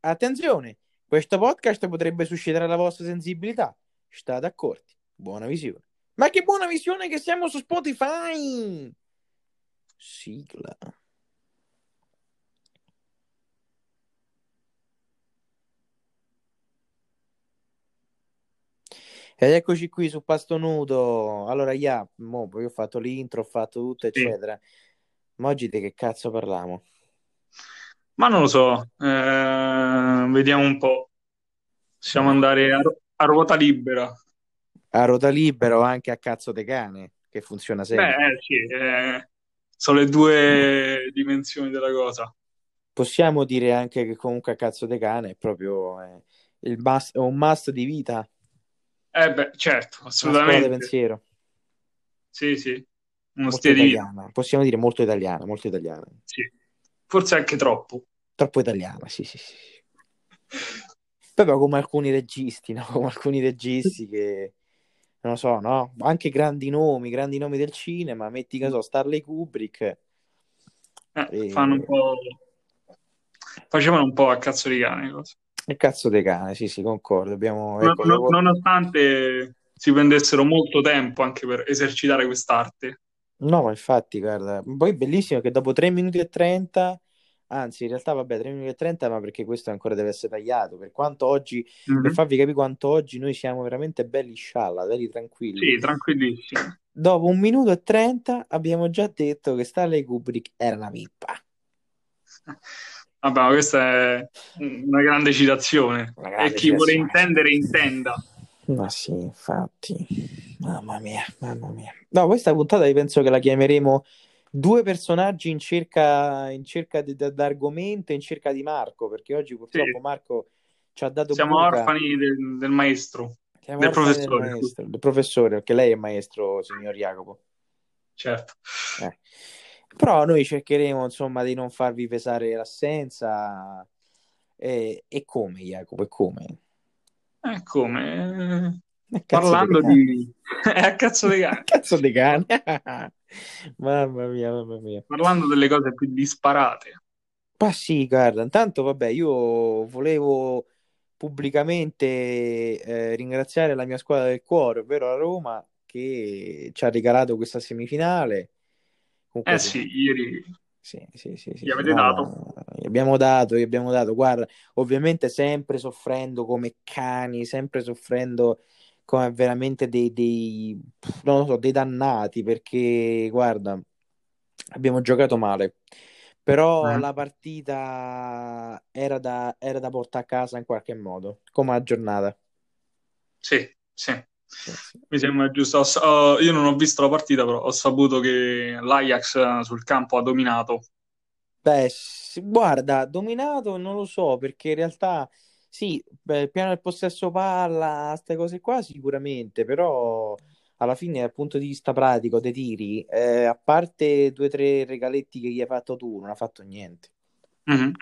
Attenzione, questo podcast potrebbe suscitare la vostra sensibilità. State accorti. Buona visione. Ma che buona visione che siamo su Spotify! Sigla. Ed eccoci qui su Pasto Nudo. Allora, yeah, mo, poi ho fatto l'intro, ho fatto tutto, eccetera. Ma oggi di che cazzo parliamo? Ma non lo so, eh, vediamo un po'. Possiamo andare a, a ruota libera. A ruota libera o anche a cazzo de cane, che funziona sempre. Beh, eh, sì, eh, sono le due dimensioni della cosa. Possiamo dire anche che comunque a cazzo de cane è proprio eh, il must, un must di vita. Eh beh, certo, Una assolutamente. pensiero. Sì, sì, uno Molto stile di vita. Possiamo dire molto italiana, molto italiana. Sì. Forse anche troppo. Troppo italiana, sì, sì, sì. Proprio come alcuni registi, no? Come alcuni registi che, non lo so, no? Anche grandi nomi, grandi nomi del cinema, metti che so, Stanley Kubrick, Eh, e, fanno un po'... Facevano un po' a cazzo di cane. cose. e cazzo de cane, sì, sì, concordo. Abbiamo, Non- ecco, non- dopo- nonostante si prendessero molto tempo anche per esercitare quest'arte. No, ma infatti, guarda, poi bellissimo che dopo 3 minuti e 30, anzi, in realtà, vabbè, 3 minuti e 30, ma perché questo ancora deve essere tagliato, per quanto oggi, per Mhm. farvi capire quanto oggi noi siamo veramente belli scialla, belli tranquilli. Sì, tranquillissimo. Dopo un minuto e 30 abbiamo già detto che Stanley Kubrick era una pippa. Vabbè, ma questa è una grande citazione. Una E grande chi vuole citazione. intendere, intenda. Ma sì, infatti, mamma mia, mamma mia. No, questa puntata io penso che la chiameremo due personaggi in cerca, in cerca di, di- d'argomento, in cerca di Marco, perché oggi purtroppo Sì. Marco ci ha dato Siamo buca. orfani del, del maestro, Siamo del orfani del professore, maestro, del professore, perché lei è maestro, signor Jacopo. certo. Eh. Però noi cercheremo, insomma, di non farvi pesare l'assenza. E, e come, Jacopo, e come? E come? Eh, Parlando di. È a cazzo di cane. Cazzo di cane. Mamma mia, mamma mia. Parlando delle cose più disparate. Ma sì, guarda, intanto vabbè, io volevo pubblicamente eh, ringraziare la mia squadra del cuore, ovvero la Roma, che ci ha regalato questa semifinale. Comunque Eh sì, ieri sì, sì, sì, sì, gli avete no, dato. gli abbiamo dato, gli abbiamo dato, guarda, ovviamente sempre soffrendo come cani, sempre soffrendo come veramente dei, dei, non lo so, dei dannati, perché guarda, abbiamo giocato male. Però Mm. la partita era da, era da portare a casa in qualche modo, come la giornata. Sì, sì. Sì, sì. Mi sembra giusto. Ho- io non ho visto la partita, però ho saputo che l'Ajax eh, sul campo ha dominato. Beh, guarda, dominato non lo so, perché in realtà sì, beh, piano del possesso palla, queste cose qua sicuramente, però alla fine dal punto di vista pratico dei tiri, eh, a parte due o tre regaletti che gli hai fatto tu, non ha fatto niente. Mhm.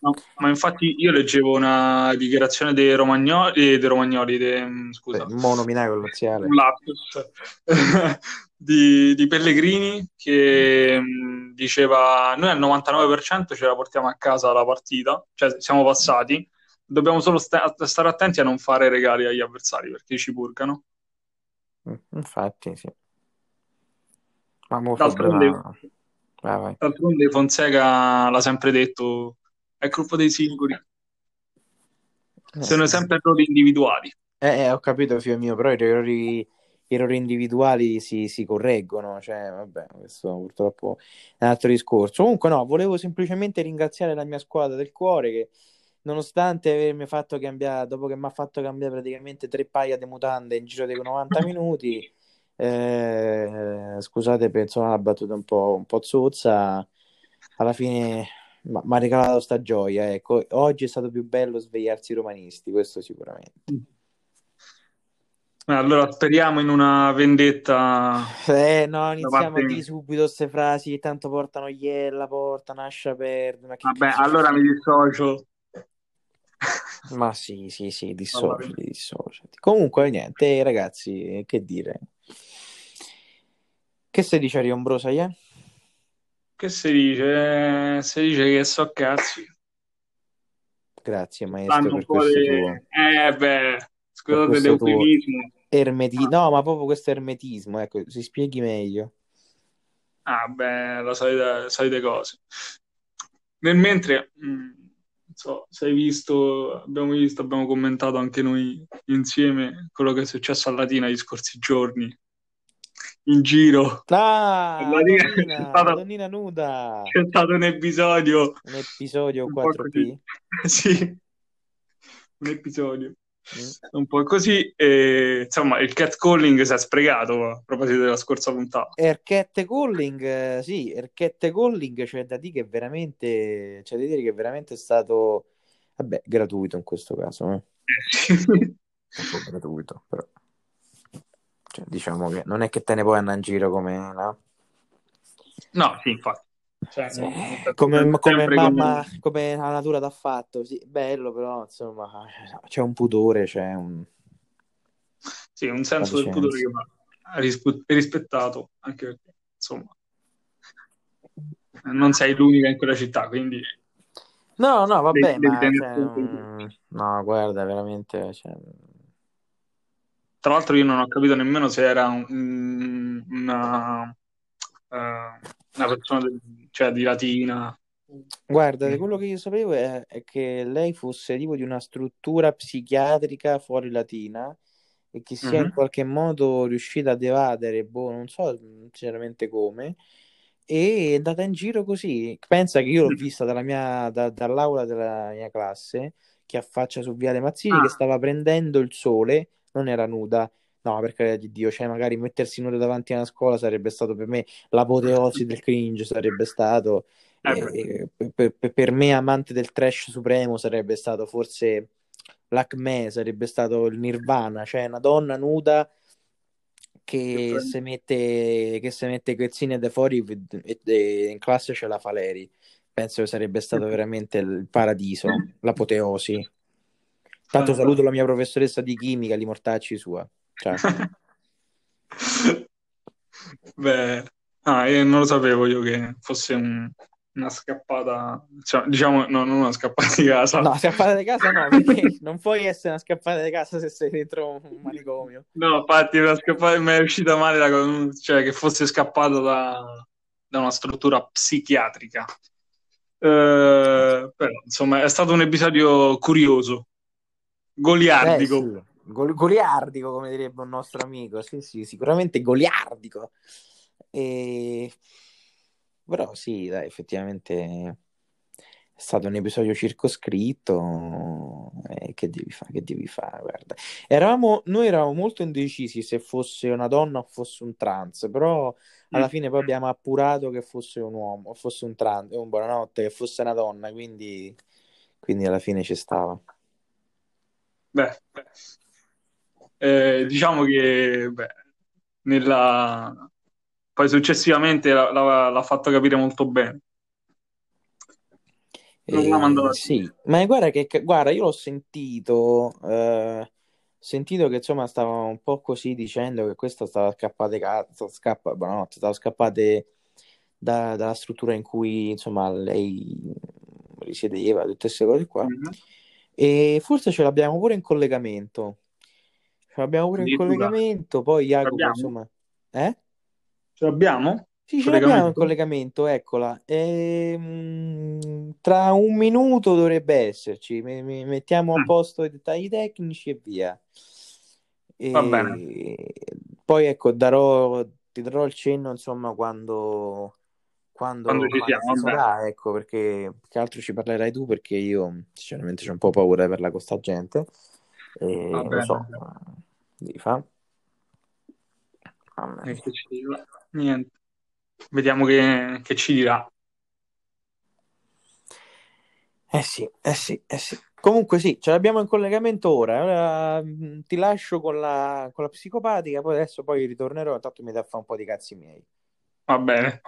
No, ma infatti io leggevo una dichiarazione dei Romagnoli, eh, dei Romagnoli, de- mm, scusa, Beh, mo nominare con laziale. di, di Pellegrini che mh, diceva noi al 99% ce la portiamo a casa la partita, cioè siamo passati, dobbiamo solo sta- stare attenti a non fare regali agli avversari perché ci purgano. Mm, Infatti, sì. Ma mo fa D'altronde, brava. Vai, vai. d'altronde Fonseca l'ha sempre detto, è colpa dei singoli, Eh, sono sempre errori individuali. eh, eh, ho capito, figlio mio, però i errori, i errori individuali si, si correggono, cioè, vabbè, questo purtroppo è un altro discorso. Comunque, no, volevo semplicemente ringraziare la mia squadra del cuore che, nonostante avermi fatto cambiare, dopo che mi ha fatto cambiare praticamente tre paia di mutande in giro di 90 minuti, eh, scusate per insomma la battuta un po', un po' zozza, alla fine mi ha regalato sta gioia, ecco. Oggi è stato più bello svegliarsi romanisti, questo sicuramente. Eh, Allora speriamo in una vendetta Eh, no, iniziamo mia. subito queste frasi che tanto portano iella, portano ma che Vabbè, allora mi dissocio. Ma sì, sì, sì, dissociati, dissociati. Comunque, niente, ragazzi, che dire? Che si dice a Riombrosa, eh? Che si dice? Si dice che so cazzi. Grazie maestro per questo di... tuo, Eh beh, scusate questo tuo l'eufemismo. ermetismo. No, ma proprio questo ermetismo, ecco, si spieghi meglio. Ah, beh, la solita, solite cose. Nel mentre, mh, non so, se hai visto, abbiamo visto, abbiamo commentato anche noi insieme quello che è successo a Latina gli scorsi giorni, in giro. Ah, Latina c'è Madonnina, stato, Madonnina nuda. c'è stato un episodio Un episodio un po' 4P. così. Sì, un episodio. Un po' così. E, insomma, il catcalling si è sprecato a proposito della scorsa puntata. Erchette Calling, eh, sì, Erchette Calling c'è da dire che veramente, c'è da dire che veramente è stato, vabbè, gratuito in questo caso, eh. Un po' gratuito, però. Cioè, diciamo che non è che te ne puoi andare in giro come, no? No, sì, infatti. Cioè, Eh, come, come mamma, come la natura t'ha fatto, sì, bello, però insomma c'è un pudore, c'è un... Sì, un senso del pudore che va rispe- rispettato, anche perché, insomma, non sei l'unica in quella città, quindi No, no, vabbè, Devi- devi ma cioè, no, guarda, veramente, cioè, tra l'altro io non ho capito nemmeno se era un- una, eh, una persona del- cioè, di Latina. Guarda, da quello che io sapevo è, è che lei fosse tipo di una struttura psichiatrica fuori Latina e che sia in Mhm. qualche modo riuscita ad evadere, boh, non so sinceramente come, e è andata in giro così. Pensa che io l'ho vista dalla mia, da- dall'aula della mia classe, che affaccia su Viale Mazzini, che Ah. stava prendendo il sole, non era nuda. No, per carità di Dio, cioè magari mettersi nuda davanti a una scuola sarebbe stato per me l'apoteosi del cringe, sarebbe stato Eh, beh. eh, per, per- me, amante del trash supremo, sarebbe stato forse l'Acme, sarebbe stato il Nirvana, cioè una donna nuda che si mette, che si mette calzini da fuori e, e in classe c'è la Faleri. Penso che sarebbe stato veramente il paradiso, l'apoteosi. Tanto saluto la mia professoressa di chimica, li mortacci sua. Ciao. Beh, ah, non lo sapevo io che fosse un- una scappata, cioè, diciamo, no, non una scappata di casa. No, scappata di casa no, perché non puoi essere una scappata di casa se sei dentro un manicomio. No, infatti una scappata mi è uscita male, la cioè che fosse scappato da, da una struttura psichiatrica. Eh, però, insomma, è stato un episodio curioso, goliardico. Eh, sì. Gol- goliardico, come direbbe un nostro amico. Sì, sì, sicuramente goliardico. E... Però sì, dai, effettivamente è stato un episodio circoscritto. E che devi fare? Che devi fare? Guarda. Eravamo, noi eravamo molto indecisi se fosse una donna o fosse un trans, però alla Mm. fine poi abbiamo appurato che fosse un uomo, fosse un trans, un buonanotte, che fosse una donna, quindi, quindi alla fine ci stava. Beh, eh, diciamo che beh, nella... poi successivamente l'ha, l'ha- l'ha fatto capire molto bene. Non l'ha mandato sì, ma guarda che guarda, io l'ho sentito, eh, sentito che insomma stava un po' così dicendo che questa stava scappate cazzo, scappa, buonanotte, stava scappate da- dalla struttura in cui insomma lei risiedeva, tutte queste cose qua. Mhm. E forse ce l'abbiamo pure in collegamento. Ce l'abbiamo pure Addirittura. collegamento, poi Jacopo, insomma, eh? Ce l'abbiamo? Sì, ce l'abbiamo in Collegamento? eccola. Ehm, tra un minuto dovrebbe esserci. Mi- mi- mettiamo a Mm. posto i dettagli tecnici e via. Va E bene. poi ecco, darò, ti darò il cenno, insomma, quando, quando, Quando ci siamo, sarà, ecco, perché più che altro ci parlerai tu, perché io sinceramente c'ho un po' paura per la con sta gente. E Va lo bene. so, devi fare. Niente. Vediamo che, che ci dirà. Eh sì, eh sì, eh sì. Comunque sì, ce l'abbiamo in collegamento ora. Ora mh, ti lascio con la, con la psicopatica, poi adesso poi ritornerò, intanto mi dà fa un po' di cazzi miei. Va bene.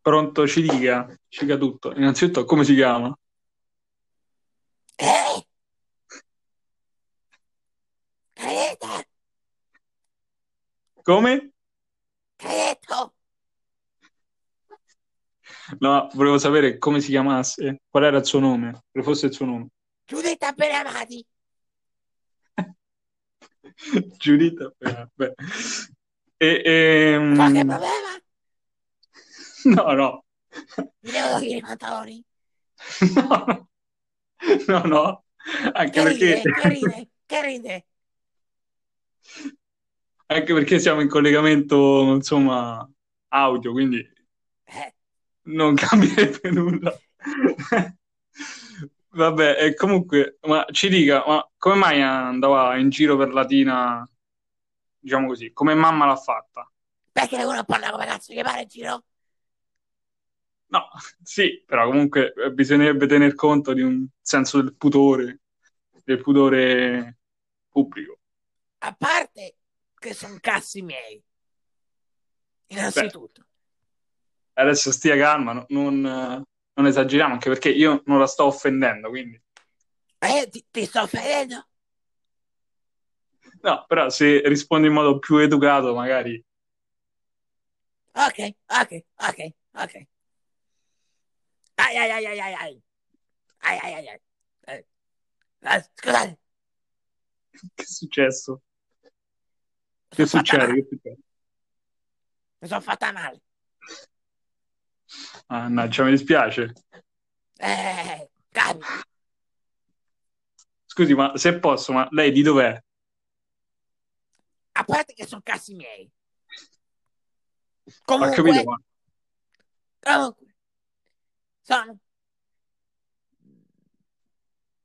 Pronto, ci dica, ci dica tutto. Innanzitutto, come si chiama? Eh! Caeta! Come? Caeto! No, volevo sapere come si chiamasse, qual era il suo nome, quale fosse il suo nome. Giuditta Benamati. Giuditta Benamati. E, e, Qualche problema? No, no. Mi devo togliere i pantaloni? No, no, no. Anche Che perché... ride? Che ride? Che ride? Anche perché siamo in collegamento, insomma, audio, quindi Eh, non cambierebbe nulla. Vabbè, e comunque, ma ci dica, ma come mai andava in giro per Latina, diciamo così, come mamma l'ha fatta? perché uno parla come cazzo gli pare in giro? No, sì, però comunque eh, bisognerebbe tener conto di un senso del pudore, del pudore pubblico. A parte che sono cazzi miei. Innanzitutto. Adesso stia calma, no- non, eh, non esageriamo, anche perché io non la sto offendendo, quindi... Eh, ti, ti sto offendendo? No, però se rispondi in modo più educato, magari... Ok, ok, ok, ok. Ai ai ai ai ai ai. Ai ai ai ai. Eh. Eh, scusate, Che è successo? Che succede? Che succede? Mi sono fatta male. Mannaggia, mi dispiace. Eh. Scusi, ma se posso, ma lei di dov'è? A parte che sono cazzi miei. Ho capito, Comunque, ma... comunque, sono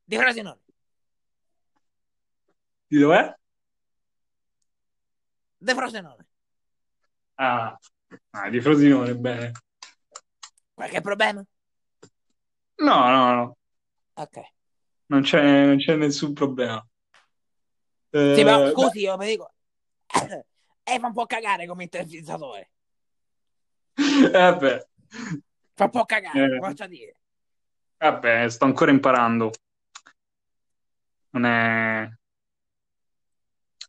di Frosinone. Di dov'è? Di Frosinone. Ah, ah, di Frosinone, bene. Qualche problema? No, no, no, Ok. non c'è, non c'è nessun problema. Eh, Sì, però beh, scusi, io mi dico. Eh, fa un po' cagare come intervistatore. eh, beh, Fa un po' cagare, Eh. faccia dire. vabbè, sto ancora imparando. Non è...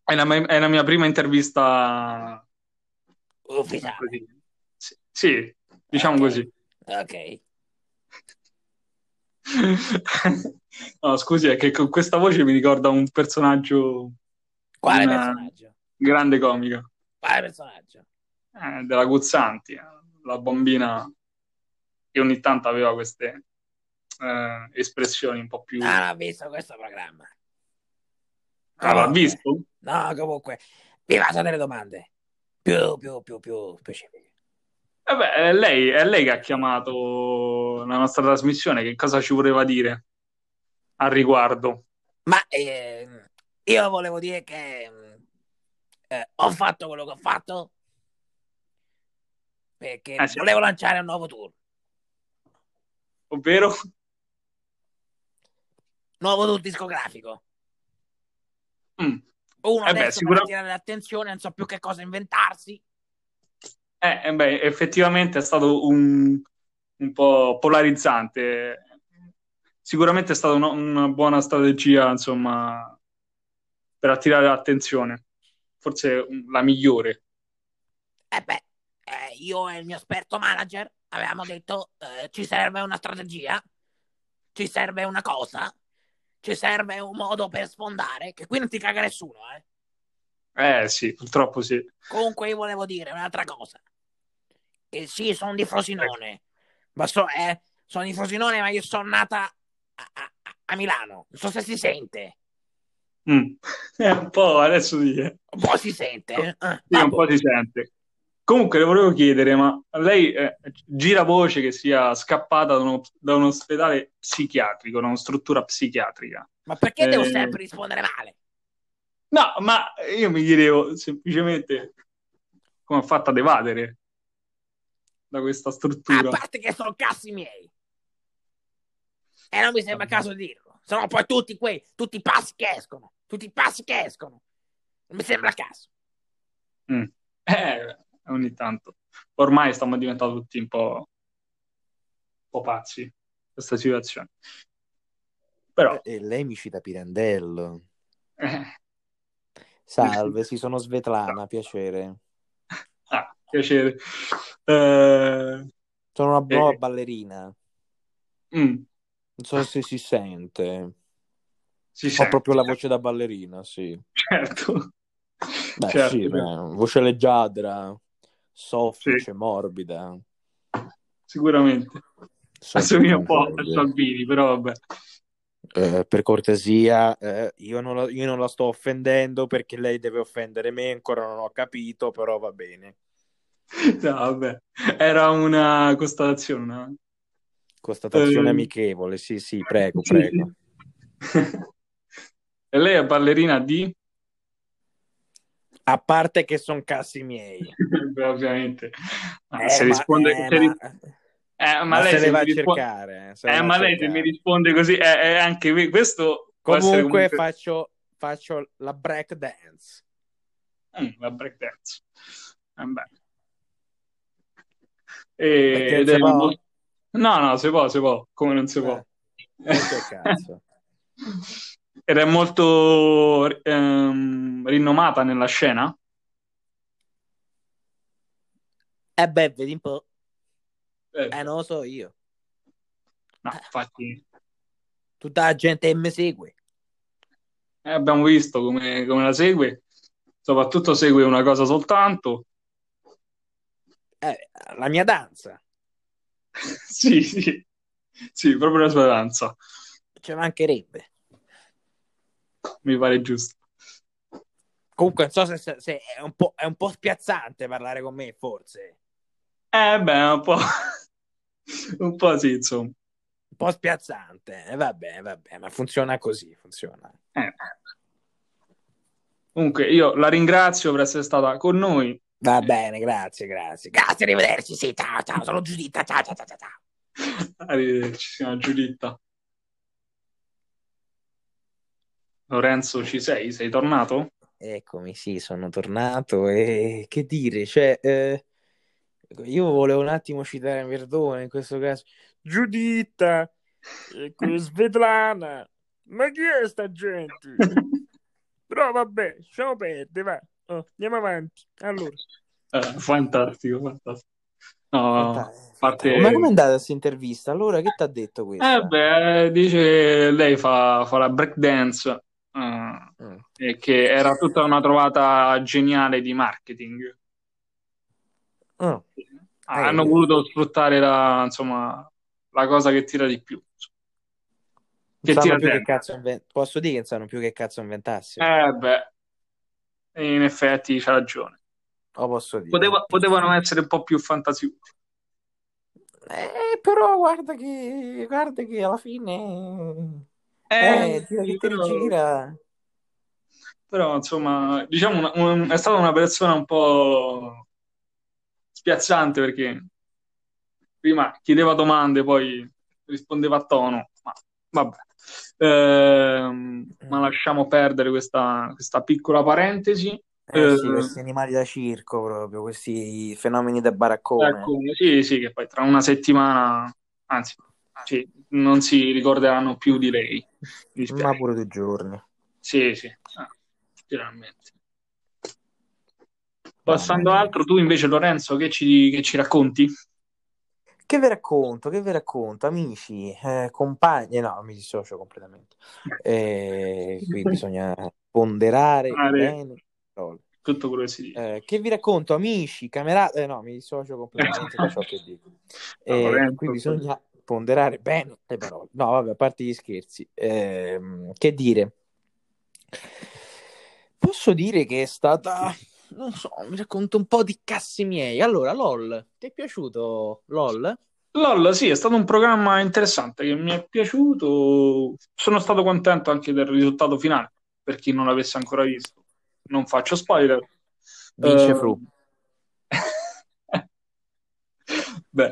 È la, mia- è la mia prima intervista Ufficiale. così. Sì, sì, diciamo Ok. così. Ok. No, scusi, è che con questa voce mi ricorda un personaggio Quale personaggio? grande comica, Quale personaggio? eh, della Guzzanti, eh, la bambina che ogni tanto aveva queste eh, espressioni un po' più... Non ho visto questo programma. Ah, visto? No, comunque, vi faccio delle domande più, più, più, più specifiche. Vabbè, è lei, è lei che ha chiamato la nostra trasmissione, che cosa ci voleva dire al riguardo? Ma ehm, io volevo dire che eh, ho fatto quello che ho fatto perché Eh, sì. volevo lanciare un nuovo tour. Ovvero? Nuovo tour discografico. Uno Eh beh, adesso sicura- per attirare l'attenzione, non so più che cosa inventarsi. Eh, eh, beh, effettivamente è stato un, un po' polarizzante. Sicuramente è stata una, una buona strategia, insomma, per attirare l'attenzione. Forse la migliore. E beh, eh, io e il mio esperto manager avevamo detto eh, ci serve una strategia, ci serve una cosa, ci serve un modo per sfondare, che qui non ti caga nessuno, eh. Eh sì, purtroppo sì. Comunque io volevo dire un'altra cosa. Che sì, sono di Frosinone, ma so, eh, sono di Frosinone, ma io sono nata a, a- a Milano. Non so se si sente. Mm. Eh, un po' adesso sì, eh. Un po' si sente. eh. Sì, un po' si sente. Comunque le volevo chiedere, ma lei eh, gira voce che sia scappata da, uno- da un ospedale psichiatrico, da una struttura psichiatrica? Ma perché devo Eh. sempre rispondere male? No, ma io mi chiedevo semplicemente come ha fatto ad evadere da questa A struttura. parte che sono cazzi miei. E non mi sembra caso di dirlo. Sono poi tutti quei, tutti i passi che escono. Tutti i passi che escono. Non mi sembra caso. Mm. Eh, ogni tanto. Ormai stiamo diventando tutti un po', un po' pazzi questa situazione. Però. E lei mi cita Pirandello. eh, Salve, sì, sono Svetlana, piacere. ah, piacere. Eh, Sono una nuova Eh, ballerina. mm, Non so se si sente. si Ho sente, proprio la voce da ballerina, sì. certo. Beh, Certo, sì, certo. beh, voce leggiadra, Sì, soffice, morbida. sicuramente. Soffice Assomiglia un po' a. Salvini, però vabbè. Eh, per cortesia, eh, io, non la, io non la sto offendendo perché lei deve offendere me, ancora non ho capito, però va bene. No, vabbè. Era una constatazione. una- Constatazione Eh, amichevole, sì, sì, prego, prego. E lei è ballerina di? A parte che sono cazzi miei. Beh, ovviamente. Ah, Eh, se ma, risponde, eh, se ma, eh, ma ma lei se se le va a risponde, cercare, eh, se eh, ma lei se mi cercare. risponde così, eh, eh, anche que- questo Comunque comunque faccio, faccio la break dance. Mm, la breakdance. Eh, beh. Perché E- ed è molto... No, no, si può, si può, come non si può. Eh, che cazzo. Ed è molto ehm, rinomata nella scena. Eh beh, vedi un po'. Eh, Eh, non lo so io. no, infatti, Tutta la gente che mi segue. eh, abbiamo visto come, come la segue. Soprattutto segue una cosa soltanto. Eh, la mia danza. Sì, sì, sì, proprio la sua danza. Ci mancherebbe. Mi pare giusto. Comunque, non so se, se- è, un po', è un po' spiazzante parlare con me, forse. Eh, beh, un po', un po' sì, insomma. Un po' spiazzante. Eh, vabbè, vabbè, ma funziona così, funziona. Eh. Comunque, io la ringrazio per essere stata con noi. Va bene, grazie, grazie. Grazie, arrivederci. Sì, ciao, ciao, sono Giuditta. Ciao, ciao, ciao, ciao. Arrivederci, signora Giuditta. Lorenzo, ci sei? Sei tornato? Eccomi, sì, sono tornato e che dire, cioè, eh, io volevo un attimo citare Verdone in questo caso. Giuditta, ecco, Svetlana, ma chi è sta gente? Però vabbè, lasciamo perdere, va. Oh, andiamo avanti. Allora, Eh, fantastico, fantastico. No, parte... ma com'è andata questa intervista? Allora, che ti ha detto questa? Eh beh, dice lei fa, fa la breakdance eh, Mm. e che era tutta una trovata geniale di marketing. Mm. Hanno Eh. voluto sfruttare la, insomma, la cosa che tira di più. Che tira più che sempre. cazzo inven- Posso dire che non sanno più che cazzo inventarsi? Eh beh, in effetti c'ha ragione. O posso dire? Poteva- potevano essere un po' più fantasiosi. Eh, però guarda che, guarda che alla fine... Eh, Eh, gira però, rigira. però, insomma, diciamo una- un- è stata una persona un po' spiazzante perché prima chiedeva domande, poi rispondeva a tono, ma vabbè. Ehm, ma lasciamo perdere questa, questa piccola parentesi. Eh sì, Eh, questi animali da circo proprio, questi fenomeni da baraccone. ecco, sì, sì, che poi tra una settimana, anzi, sì, non si ricorderanno più di lei. Ma pure due giorni. Sì, sì, ah. Passando a altro, tu invece, Lorenzo, che ci, che ci racconti? Che vi racconto, che vi racconto, amici, eh, compagni, no, mi dissocio completamente. Eh, qui bisogna ponderare Fare bene tutto quello che si dice. Eh, che vi racconto, amici, camerati, eh, no, mi dissocio completamente da ciò che dico. No, Eh, Lorenzo, qui bisogna ponderare bene le parole. No, vabbè, a parte gli scherzi. Ehm, che dire? Posso dire che è stata, non so, mi racconto un po' di cazzi miei. Allora, LOL, ti è piaciuto LOL? LOL, sì, è stato un programma interessante che mi è piaciuto. Sono stato contento anche del risultato finale, per chi non l'avesse ancora visto. Non faccio spoiler. Vince Eh, Fru. Beh,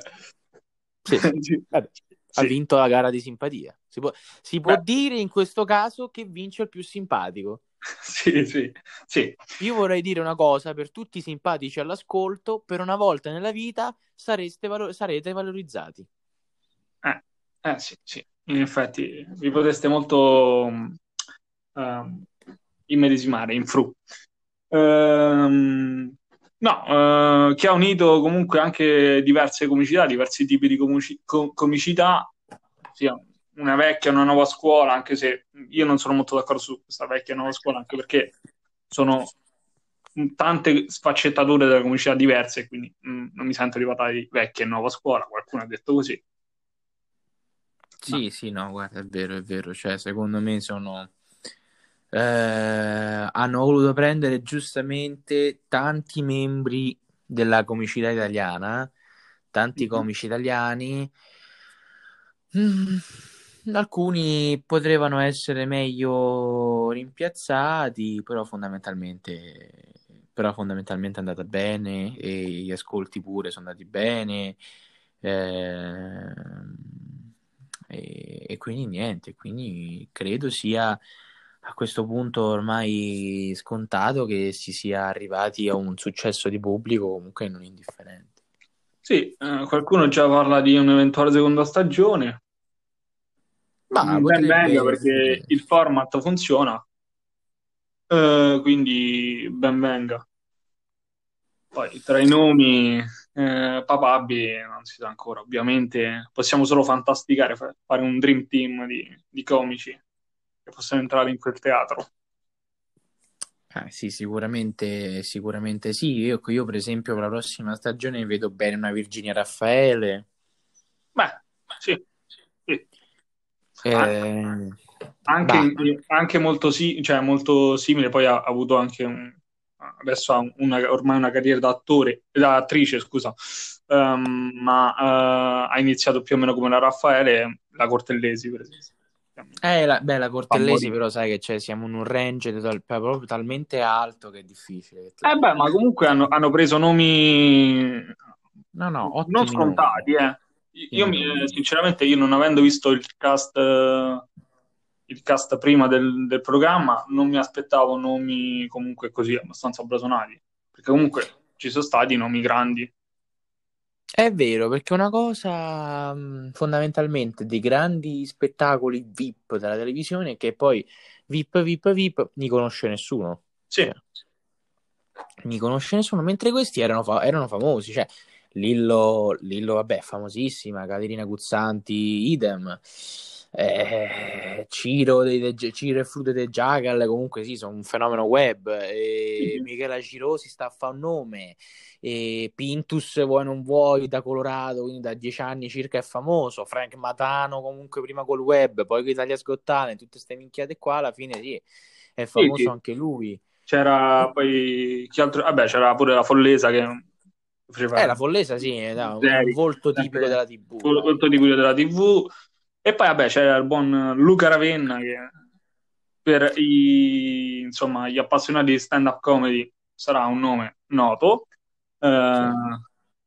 Sì, Vabbè, ha sì. vinto la gara di simpatia. Si può, si può dire in questo caso che vince il più simpatico. sì, sì, sì. Io vorrei dire una cosa per tutti i simpatici all'ascolto: per una volta nella vita sareste valo- sarete valorizzati. Eh, eh, sì, sì. In effetti vi potreste molto um, immedesimare in Fru. Ehm, No, eh, che ha unito comunque anche diverse comicità, diversi tipi di comici- co- comicità, sia una vecchia e una nuova scuola, anche se io non sono molto d'accordo su questa vecchia e nuova scuola, anche perché sono tante sfaccettature della comicità diverse, quindi mh, non mi sento parlare di vecchia e nuova scuola, qualcuno ha detto così. Sì, sì, no, guarda, è vero, è vero, cioè secondo me sono... eh, hanno voluto prendere giustamente tanti membri della comicità italiana, tanti Mhm. comici italiani. Mm, alcuni potevano essere meglio rimpiazzati, però fondamentalmente, però fondamentalmente è andata bene e gli ascolti pure sono andati bene. ehm, e, e quindi niente, quindi credo sia a questo punto ormai scontato che si sia arrivati a un successo di pubblico comunque non indifferente. Sì, eh, qualcuno già parla di un'eventuale seconda stagione. Ma Ben potrebbe, venga perché il format funziona, Eh, quindi ben venga. Poi tra i nomi eh, papabili non si sa ancora, ovviamente possiamo solo fantasticare, fa- fare un dream team di, di comici che possono entrare in quel teatro. Eh, sì, sicuramente, sicuramente sì. Io, io, per esempio, per la prossima stagione vedo bene una Virginia Raffaele. Beh, sì, sì. Eh, Anche, bah. anche molto, sì, cioè molto simile, poi ha, ha avuto anche un, adesso ha una, ormai una carriera da attore, da attrice, scusa, um, ma uh, ha iniziato più o meno come la Raffaele, la Cortellesi, per esempio. Eh, la, beh, la Cortellesi, però sai che cioè, siamo in un range tal, proprio talmente alto che è difficile. Eh beh, ma comunque hanno, hanno preso nomi no, no, non scontati, eh. Io mi, sinceramente, io non avendo visto il cast, il cast prima del, del, programma, non mi aspettavo nomi comunque così abbastanza blasonati, perché comunque ci sono stati nomi grandi. È vero, perché una cosa fondamentalmente dei grandi spettacoli VIP della televisione è che poi VIP, VIP, VIP, ni conosce nessuno. Sì. Cioè, ni conosce nessuno, mentre questi erano, fa- erano famosi, cioè Lillo, Lillo, vabbè, famosissima, Caterina Guzzanti, idem. Eh, Ciro, de, de, Ciro e Frude de Jagal comunque sì, sono un fenomeno web. E Mhm. Michela Cirosi sta a fare un nome. E Pintus vuoi non vuoi da Colorado quindi da dieci anni circa è famoso. Frank Matano comunque prima col web poi con Italia Scottane tutte queste minchiate qua alla fine sì è famoso Sì, sì. anche lui. C'era poi chi altro? Vabbè, c'era pure la Follesa che faceva eh la Follesa sì da, un Zeri, volto tipico della tv un volto tipico della TV e poi vabbè c'era il buon Luca Ravenna che per i, insomma, gli appassionati di stand-up comedy sarà un nome noto. Eh,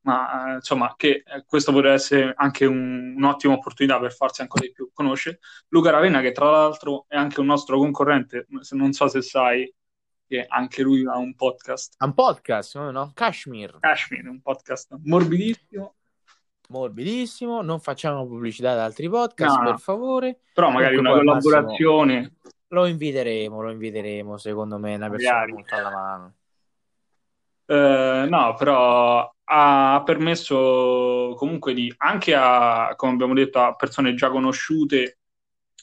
ma insomma che questo potrebbe essere anche un, un'ottima opportunità per farsi ancora di più conoscere. Luca Ravenna che tra l'altro è anche un nostro concorrente non so se sai che anche lui ha un podcast. Un podcast no? no? Kashmir. Kashmir un podcast morbidissimo morbidissimo non facciamo pubblicità ad altri podcast No, per favore. Però magari Comunque una al massimo collaborazione. Lo inviteremo lo inviteremo secondo me è una persona Magari. molto alla mano. Eh, no, però ha permesso comunque di anche a, come abbiamo detto, a persone già conosciute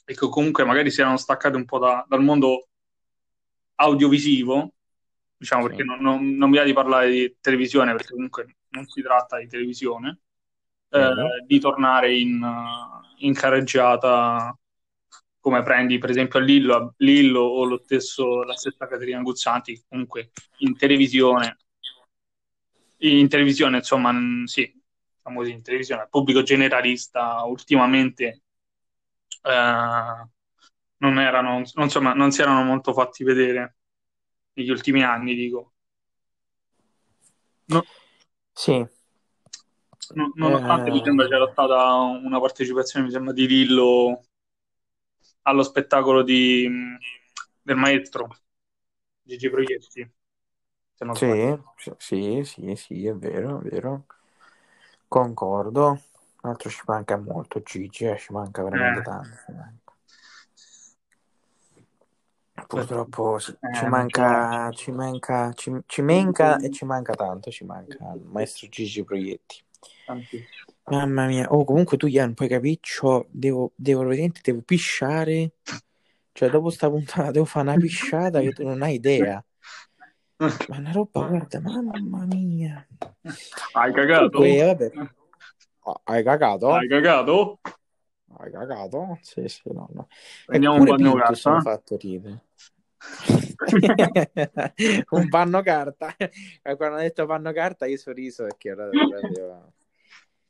e che comunque magari si erano staccate un po' da- dal mondo audiovisivo, diciamo Sì. perché non, non- non mi va di parlare di televisione, perché comunque non si tratta di televisione, eh, di tornare in, eh, in carreggiata come prendi per esempio a Lillo, Lillo o lo stesso, la stessa Caterina Guzzanti, comunque in televisione. In televisione, insomma, sì, diciamo così, in televisione, il pubblico generalista ultimamente eh, non erano, non, insomma, non si erano molto fatti vedere negli ultimi anni, dico. No- Sì, no- nonostante Eh. mi sembra c'era stata una partecipazione, mi sembra, di Lillo allo spettacolo di, del maestro Gigi Proietti. Non. Sì, sì, sì, sì, è vero, è vero. Concordo. Tra l'altro ci manca molto Gigi, eh, ci manca veramente Eh. tanto. ci manca. Purtroppo sì, Eh, ci non manca, ci manca, ci, ci manca e ci manca tanto, ci manca il maestro Gigi Proietti. Tantissimo. Mamma mia, oh comunque tu Ian, puoi capire, c'ho- devo, devo, veramente, devo pisciare, cioè dopo sta puntata devo fare una pisciata che tu non hai idea, ma una roba, guarda, mamma mia. Hai cagato? Comunque, vabbè, Oh, hai cagato? Hai cagato? Hai cagato? Sì, sì, no, no. Prendiamo un bagno carta. fatto ridere. un panno carta. E Quando ha detto panno carta io sorriso perché ora proprio...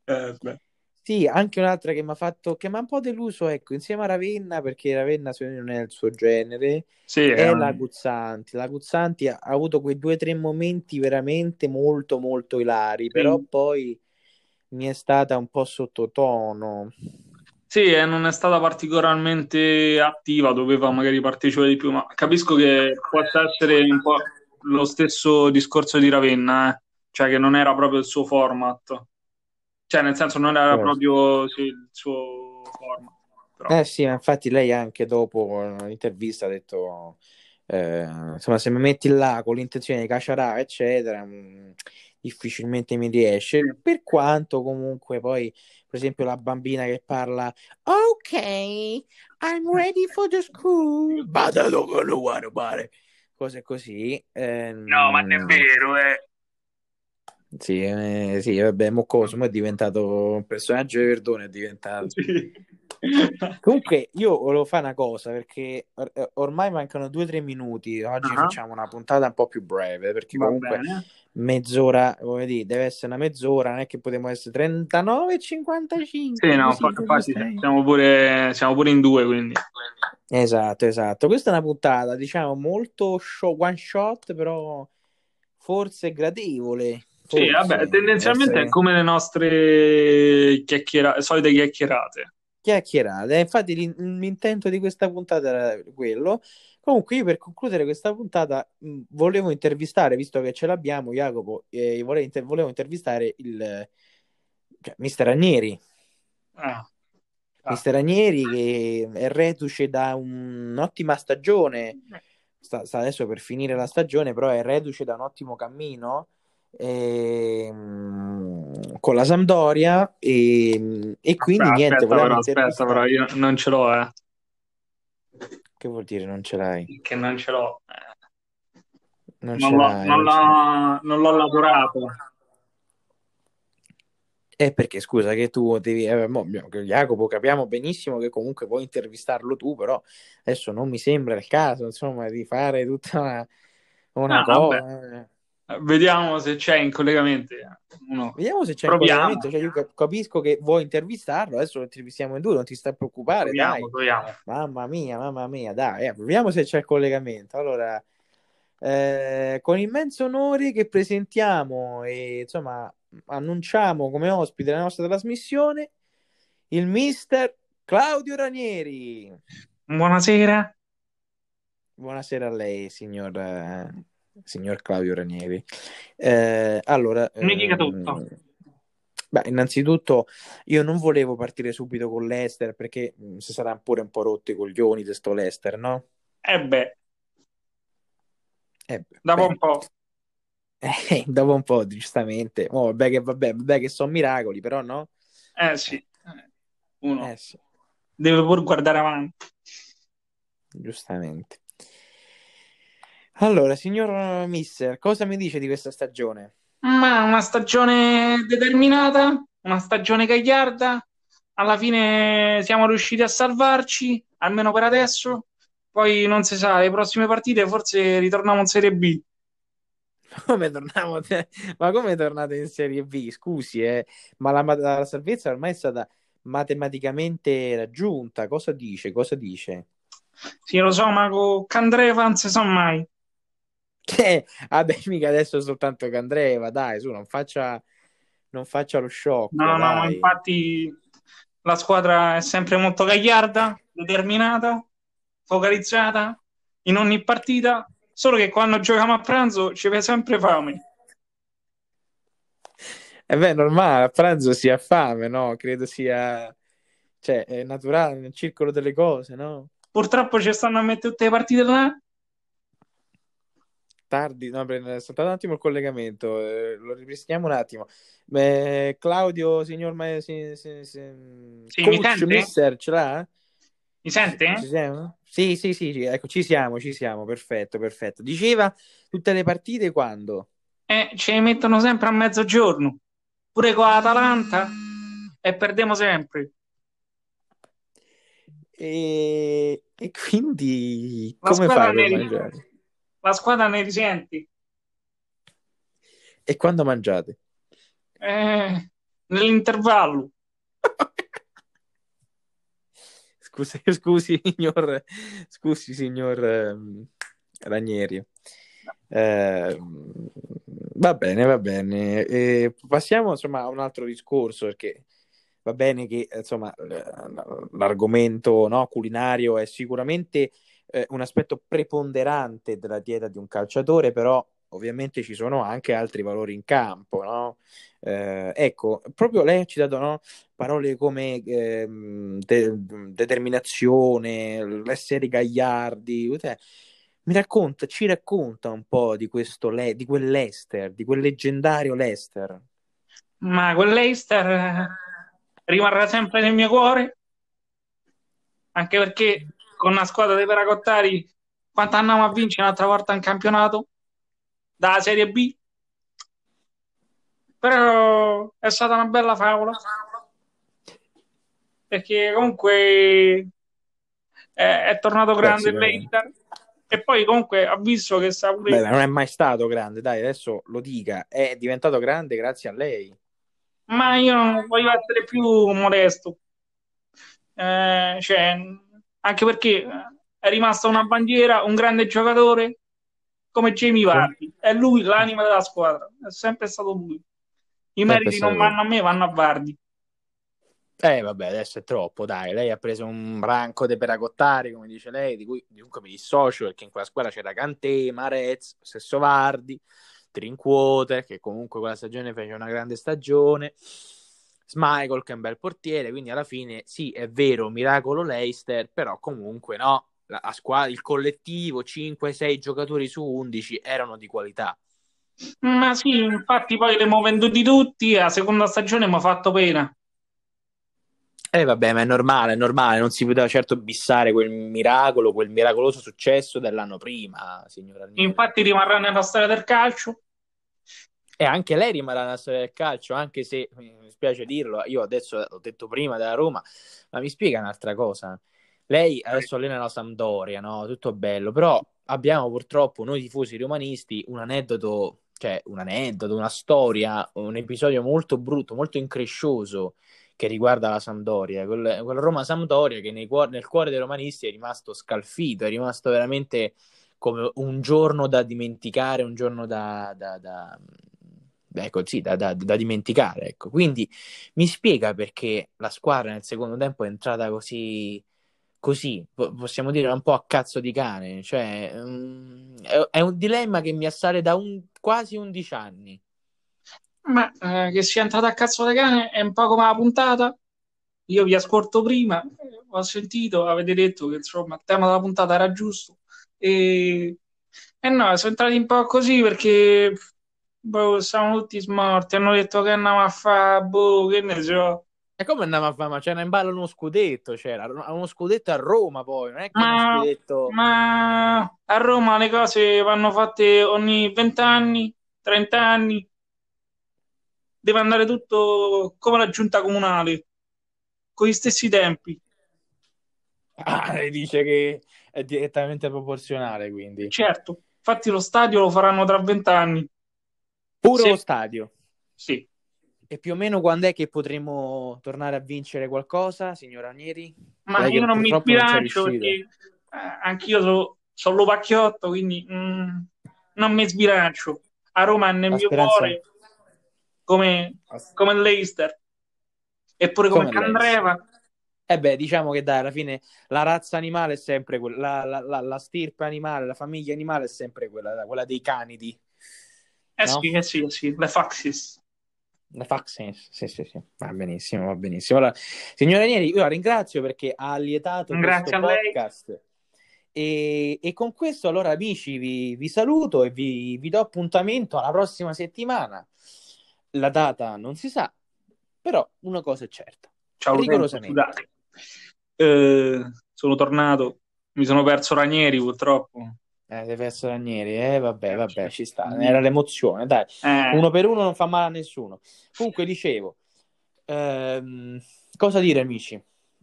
Eh. Sì, anche un'altra che mi ha fatto, che mi ha un po' deluso, ecco, insieme a Ravenna, perché Ravenna secondo me non è il suo genere, Sì, è eh, la Guzzanti. La Guzzanti ha avuto quei due o tre momenti veramente molto molto ilari, però sì. poi mi è stata un po' sottotono. Sì, e non è stata particolarmente attiva, doveva magari partecipare di più, ma capisco che possa essere un po' lo stesso discorso di Ravenna, eh. Cioè che non era proprio il suo format. Cioè, nel senso, non era Certo. proprio sì, il suo format. Però. Eh sì, ma infatti lei anche dopo l'intervista ha detto, eh, insomma, se mi metti là con l'intenzione di caciarà, eccetera, mh, difficilmente mi riesce. Per quanto comunque poi, per esempio, la bambina che parla, ok, I'm ready for the school, but I don't wanna fare cose così. ehm, No, ma non è vero, eh. Sì, eh, sì, vabbè, mo cosa, mo è diventato un personaggio di Verdone, è diventato. Sì. Comunque, io volevo fare una cosa perché or- eh, ormai mancano due o tre minuti. Oggi Ah, facciamo una puntata un po' più breve perché va comunque bene. mezz'ora, come dire, deve essere una mezz'ora, non è che potremo essere 39 e 55. Sì, no, infatti siamo pure, siamo pure in due, quindi. Esatto, esatto. Questa è una puntata, diciamo, molto show- one shot, però forse gradevole. Sì, vabbè, deve tendenzialmente è essere come le nostre chiacchiera- solite chiacchierate. chiacchierate. Infatti, l'in- l'intento di questa puntata era quello. Comunque, io per concludere questa puntata mh, volevo intervistare, visto che ce l'abbiamo, Jacopo, eh, volevo, inter- volevo intervistare il cioè, Mister Ranieri. Ah, ah. Mister Ranieri che è reduce da un'ottima stagione, sta, sta adesso per finire la stagione, però è reduce da un ottimo cammino ehm, con la Sampdoria e, e quindi Aspetta, niente, aspetta, però, aspetta, però, io non ce l'ho, eh. Che vuol dire non ce l'hai? Che non ce l'ho. Eh, Non Non ce l'ho, l'hai, non l'ho, non l'ho lavorato. Eh, perché scusa che tu devi... eh, mo, Jacopo, capiamo benissimo che comunque puoi intervistarlo tu, però adesso non mi sembra il caso, insomma, di fare tutta una, una Ah, vabbè. Vediamo se c'è in collegamento. Uno. Vediamo se c'è Proviamo. collegamento. Cioè, io cap- capisco che vuoi intervistarlo, adesso lo intervistiamo in due, non ti sta a preoccupare, dai. Proviamo, proviamo. Mamma mia, mamma mia, dai, eh, proviamo se c'è il collegamento. Allora, eh, con immenso onore che presentiamo e insomma annunciamo come ospite della nostra trasmissione il mister Claudio Ranieri. Buonasera. Buonasera a lei, signor, eh, signor Claudio Ranieri. Eh, allora, Mi dica ehm, tutto. Beh, innanzitutto io non volevo partire subito con l'Ester perché mh, si sarà pure un po' rotto i coglioni di sto l'Ester, no? E beh, Eh, beh, dopo un po'. eh, dopo un po', giustamente. Oh, vabbè che, vabbè, vabbè che sono miracoli, però no? Eh sì, Eh, uno Eh sì, deve pure guardare avanti. giustamente. Allora, signor Mister, cosa mi dice di questa stagione? Ma una stagione determinata, una stagione gagliarda. Alla fine siamo riusciti a salvarci, almeno per adesso. Poi non si sa, le prossime partite forse ritorniamo in Serie B. Come torniamo? Ma come tornate in Serie B? Scusi, eh, ma la, la salvezza ormai è stata matematicamente raggiunta. Cosa dice? Cosa dice? Sì, lo so, ma con Candreva non si sa mai. Che, vabbè, mica adesso soltanto Candreva, dai, su, non faccia, non faccia lo sciocco, No, no, ma dai. infatti la squadra è sempre molto gagliarda, determinata, focalizzata in ogni partita, solo che quando giochiamo a pranzo ci viene sempre fame. E beh, normale, a pranzo si ha fame, no? Credo sia, cioè, è naturale nel circolo delle cose, no? Purtroppo ci stanno a mettere tutte le partite là tardi, no, è saltato un attimo il collegamento, eh, lo ripristiniamo un attimo. Eh, Claudio, signor Ma- si, si, si, Sì, coach, mi sente? mister, ce l'ha? Mi sente? Ci siamo? Sì, sì, sì, sì, ecco, ci siamo, ci siamo, perfetto, perfetto. Diceva tutte le partite quando? Eh, ci mettono sempre a mezzogiorno, pure con l'Atalanta, e perdiamo sempre. E, e quindi come fai ne- mangiare? La squadra ne risente. E quando mangiate? Eh, nell'intervallo. Scusi, scusi, signor, scusi, signor ehm, Ranieri. Eh, va bene, va bene. Eh, passiamo insomma a un altro discorso perché va bene che insomma l'argomento no, culinario è sicuramente eh, un aspetto preponderante della dieta di un calciatore, però ovviamente ci sono anche altri valori in campo, no? Eh, ecco, proprio lei ha citato no, parole come ehm, de- determinazione, l'essere gagliardi. cioè, mi racconta, ci racconta un po' di questo, le- di quel Leicester, di quel leggendario Leicester. Ma quell'Eister eh, rimarrà sempre nel mio cuore, anche perché con una squadra dei Peracottari, quanto andiamo a vincere un'altra volta in campionato? Dalla Serie B? Però è stata una bella favola, perché comunque è, è tornato grande. Leicester, e poi comunque ha visto che sa pure... Beh, non è mai stato grande, dai, adesso lo dica, è diventato grande grazie a lei. Ma io non voglio essere più modesto. Eh, cioè, anche perché è rimasta una bandiera, un grande giocatore come Jamie Vardy. È lui l'anima della squadra, è sempre stato lui. I meriti non vanno a me, vanno a Vardy. Eh, vabbè, adesso è troppo, dai. Lei ha preso un branco de peracottari, come dice lei, di cui comunque mi dissocio perché in quella squadra c'era Kanté, Marez, stesso Vardi, Drinkwater, che comunque quella stagione fece una grande stagione, Schmeichel, che è un bel portiere, quindi alla fine sì, è vero, miracolo Leicester, però comunque no, la, la squadra, il collettivo, 5-6 giocatori su 11 erano di qualità. Ma sì, infatti poi li abbiamo venduti tutti, la seconda stagione mi ha fatto pena. Eh vabbè, ma è normale, è normale, non si poteva certo bissare quel miracolo, quel miracoloso successo dell'anno prima, signora. Infatti rimarrà nella storia del calcio. E anche lei rimarrà nella storia del calcio, anche se mi spiace dirlo, io adesso l'ho detto prima della Roma, ma mi spiega un'altra cosa. Lei adesso allena la Sampdoria, no? Tutto bello, però abbiamo purtroppo noi tifosi romanisti un aneddoto, cioè un aneddoto, una storia, un episodio molto brutto, molto increscioso che riguarda la Sampdoria, quel, quel Roma-Sampdoria che nei nel cuore dei romanisti è rimasto scalfito, è rimasto veramente come un giorno da dimenticare, un giorno da, da, da, ecco, sì, da, da, da dimenticare. Ecco. Quindi mi spiega perché la squadra nel secondo tempo è entrata così, così po- possiamo dire un po' a cazzo di cane. Cioè, mm, è, un dilemma che mi assale da un, quasi 11 anni. Ma eh, che sia entrata a cazzo di cane è un po' come la puntata. Io vi ascolto prima, ho sentito, avete detto che insomma il tema della puntata era giusto. E, e no, sono entrati un po' così perché boh, stavano tutti smorti. Hanno detto che andiamo a fare, boh, che ne so. E come andiamo a fare? Ma c'era in ballo uno scudetto, c'era uno scudetto a Roma poi, non è che uno Ma, scudetto... ma a Roma le cose vanno fatte ogni 20 anni, 30 anni. Deve andare tutto come la giunta comunale, con gli stessi tempi. Ah, lei dice che è direttamente proporzionale, quindi. Certo, infatti lo stadio lo faranno tra 20 anni. Pure Sì. lo stadio. Sì. E più o meno quando è che potremo tornare a vincere qualcosa, signor Ranieri? Ma che io non mi non sbilancio riuscito. perché eh, anch'io so- sono lupacchiotto, quindi mm, non mi sbilancio. A Roma nel La mio speranza- cuore, come, come il Leicester, e pure come, Come Candreva. Eh beh, diciamo che dai, alla fine la razza animale è sempre quella, la, la, la, la stirpe animale, la famiglia animale è sempre quella, quella dei canidi. Eh No? sì, eh sì, eh sì, le Foxes. La Faxens, sì, sì, sì, va benissimo, va benissimo. Allora, signora Ranieri, io la ringrazio perché ha allietato Grazie questo a lei. podcast E, e con questo, allora, amici, vi, vi saluto e vi, vi do appuntamento alla prossima settimana. La data non si sa, però una cosa è certa. Ciao, rigorosamente. Eh, sono tornato, mi sono perso Ranieri purtroppo. Eh, sei perso Ranieri, eh, vabbè, vabbè, ci sta, era l'emozione, dai. Eh, Uno per uno non fa male a nessuno. Comunque, dicevo, ehm, cosa dire, amici?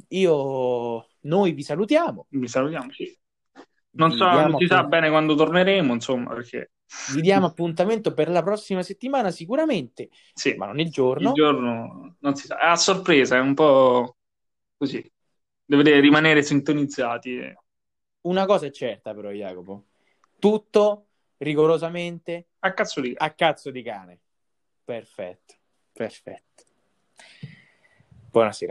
Io, noi vi salutiamo, vi salutiamo, sì. Non so, non si sa bene quando torneremo, insomma, perché vi diamo appuntamento per la prossima settimana sicuramente, sì, ma non il il giorno. giorno non si sa, è a sorpresa, è un po' così. Dovete rimanere sintonizzati. Una cosa è certa però, Jacopo, tutto rigorosamente A cazzo di a cazzo di cane. Perfetto, perfetto. Buonasera.